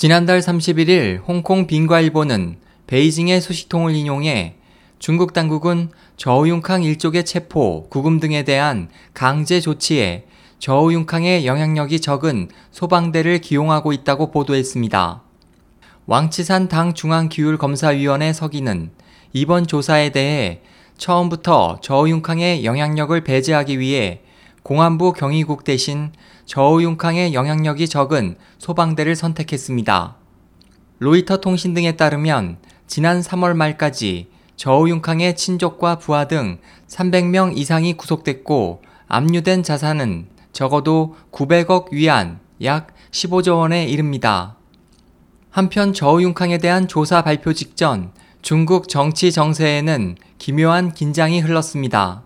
지난달 31일 홍콩 빈과일보는 베이징의 소식통을 인용해 중국 당국은 저우융캉 일족의 체포, 구금 등에 대한 강제 조치에 저우융캉의 영향력이 적은 소방대를 기용하고 있다고 보도했습니다. 왕치산 당 중앙기율검사위원회 서기는 이번 조사에 대해 처음부터 저우융캉의 영향력을 배제하기 위해 공안부 경위국 대신 저우융캉의 영향력이 적은 소방대를 선택했습니다. 로이터 통신 등에 따르면 지난 3월 말까지 저우융캉의 친족과 부하 등 300명 이상이 구속됐고 압류된 자산은 적어도 900억 위안, 약 15조 원에 이릅니다. 한편 저우융캉에 대한 조사 발표 직전 중국 정치 정세에는 기묘한 긴장이 흘렀습니다.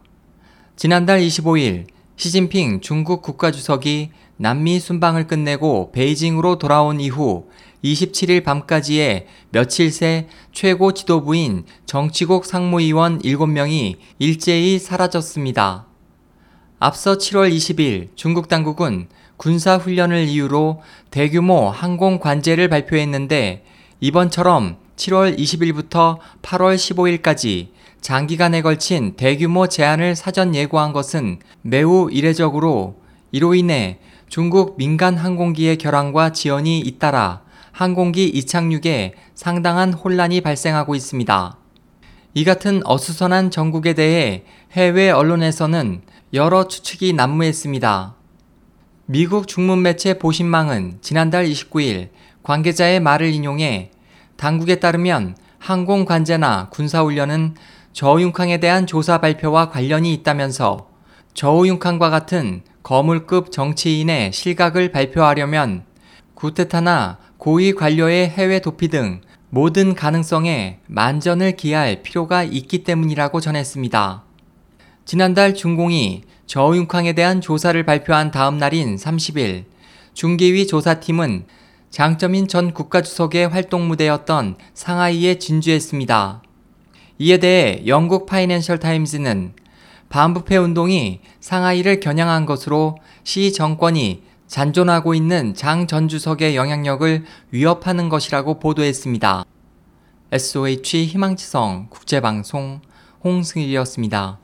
지난달 25일 시진핑 중국 국가주석이 남미 순방을 끝내고 베이징으로 돌아온 이후 27일 밤까지의 며칠 새 최고 지도부인 정치국 상무위원 7명이 일제히 사라졌습니다. 앞서 7월 20일 중국 당국은 군사훈련을 이유로 대규모 항공 관제를 발표했는데 이번처럼 7월 20일부터 8월 15일까지 장기간에 걸친 대규모 제한을 사전 예고한 것은 매우 이례적으로 이로 인해 중국 민간 항공기의 결항과 지연이 잇따라 항공기 이착륙에 상당한 혼란이 발생하고 있습니다. 이 같은 어수선한 정국에 대해 해외 언론에서는 여러 추측이 난무했습니다. 미국 중문 매체 보신망은 지난달 29일 관계자의 말을 인용해 당국에 따르면 항공 관제나 군사훈련은 저우융캉에 대한 조사 발표와 관련이 있다면서 저우융캉과 같은 거물급 정치인의 실각을 발표하려면 구테타나 고위 관료의 해외 도피 등 모든 가능성에 만전을 기할 필요가 있기 때문이라고 전했습니다. 지난달 중공이 저우융캉에 대한 조사를 발표한 다음 날인 30일 중기위 조사팀은 장점인 전 국가주석의 활동 무대였던 상하이에 진주했습니다. 이에 대해 영국 파이낸셜 타임즈는 반부패 운동이 상하이를 겨냥한 것으로 시 정권이 잔존하고 있는 장 전 주석의 영향력을 위협하는 것이라고 보도했습니다. SOH 희망지성 국제방송 홍승일이었습니다.